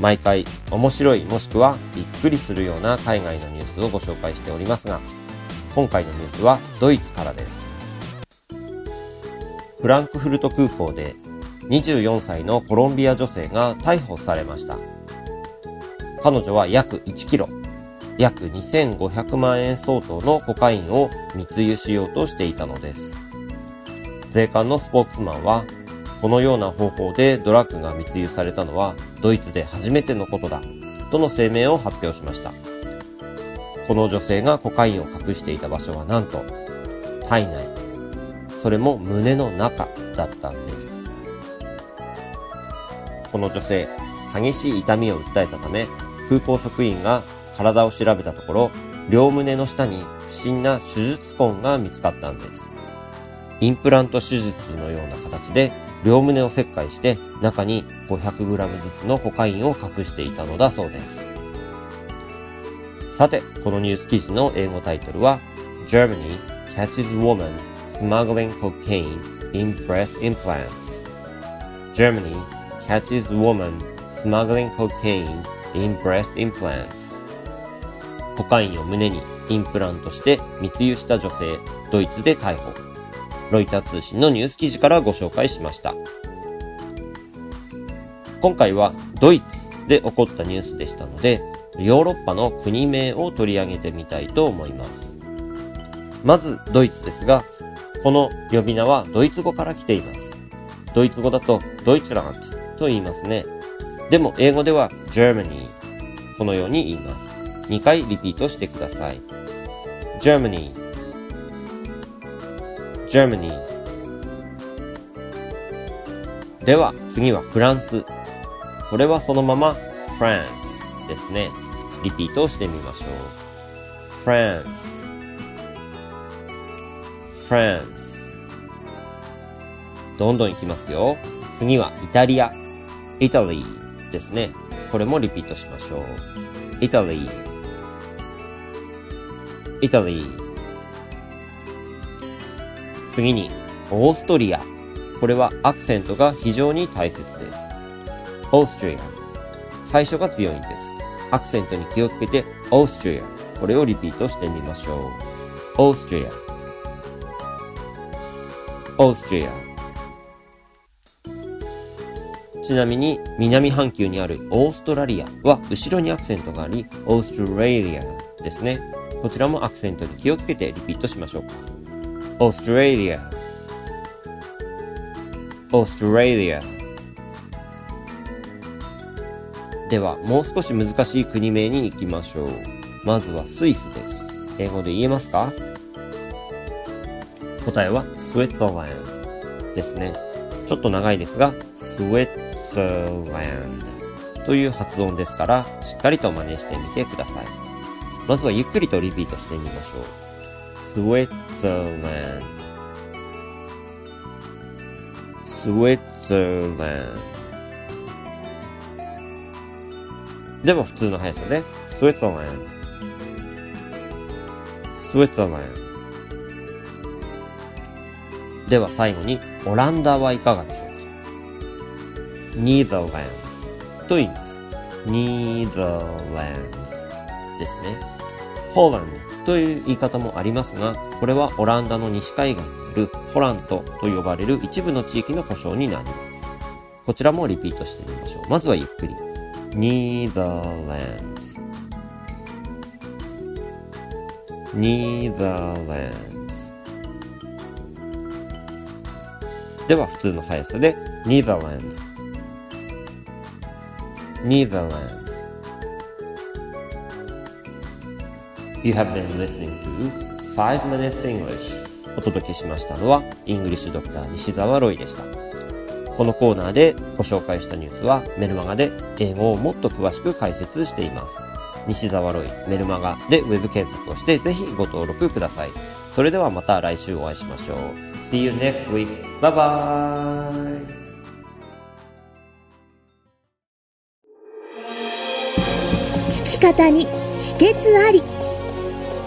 毎回面白いもしくはびっくりするような海外のニュースをご紹介しておりますが今回のニュースはドイツからです。フランクフルト空港で24歳のコロンビア女性が逮捕されました。彼女は約1キロ約2500万円相当のコカインを密輸しようとしていたのです。税関のスポークスマンはこのような方法でドラッグが密輸されたのはドイツで初めてのことだとの声明を発表しました。この女性がコカインを隠していた場所はなんと体内それも胸の中だったんです。この女性激しい痛みを訴えたため空港職員が体を調べたところ両胸の下に不審な手術痕が見つかったんです。インプラント手術のような形で両胸を切開して中に 500g ずつのコカインを隠していたのだそうです。さて、このニュース記事の英語タイトルは Germany catches woman smuggling cocaine in breast implants Germany catches woman smuggling cocaine in breast implants コカインを胸にインプラントして密輸した女性、ドイツで逮捕。ロイター通信のニュース記事からご紹介しました。今回はドイツで起こったニュースでしたので、ヨーロッパの国名を取り上げてみたいと思います。まずドイツですが、この呼び名はドイツ語から来ています。ドイツ語だと Deutschland と言いますね。でも英語では Germany このように言います。2回リピートしてください。Germany Germany. では次はフランス。これはそのまま France ですね。リピートしてみましょう。France France どんどんいきますよ。次はイタリア。Italy ですね。これもリピートしましょう。Italy Italy 次に、オーストリア。これはアクセントが非常に大切です。オーストリア。最初が強いんです。アクセントに気をつけて、オーストリア。これをリピートしてみましょう。オーストリア。オーストリア。ちなみに、南半球にあるオーストラリアは後ろにアクセントがあり、オーストラリアですね。こちらもアクセントに気をつけてリピートしましょうか。Australia. Australia. ではもう少し難しい国名に行きましょう。まずはスイスです。英語で言えますか？答えは Switzerland ですね。ちょっと長いですが Switzerland という発音ですからしっかりと真似してみてください。まずはゆっくりとリピートしてみましょう。Switzerland Switzerland でも普通の速さで Switzerland Switzerland では最後にオランダはいかがでしょうか Netherlands と言います Netherlands ですね Holland という言い方もありますが、これはオランダの西海岸にいるホラントと呼ばれる一部の地域の故障になります。こちらもリピートしてみましょう。まずはゆっくり。Netherlands Netherlands では普通の速さで Netherlands Netherlands You have been listening to 5 Minutes English お届けしましたのはイングリッシュドクター西澤ロイでしたこのコーナーでご紹介したニュースはメルマガで英語をもっと詳しく解説しています。西澤ロイメルマガでウェブ検索をしてぜひご登録ください。それではまた来週お会いしましょう。See you next week. Bye bye! 聞き方に秘訣あり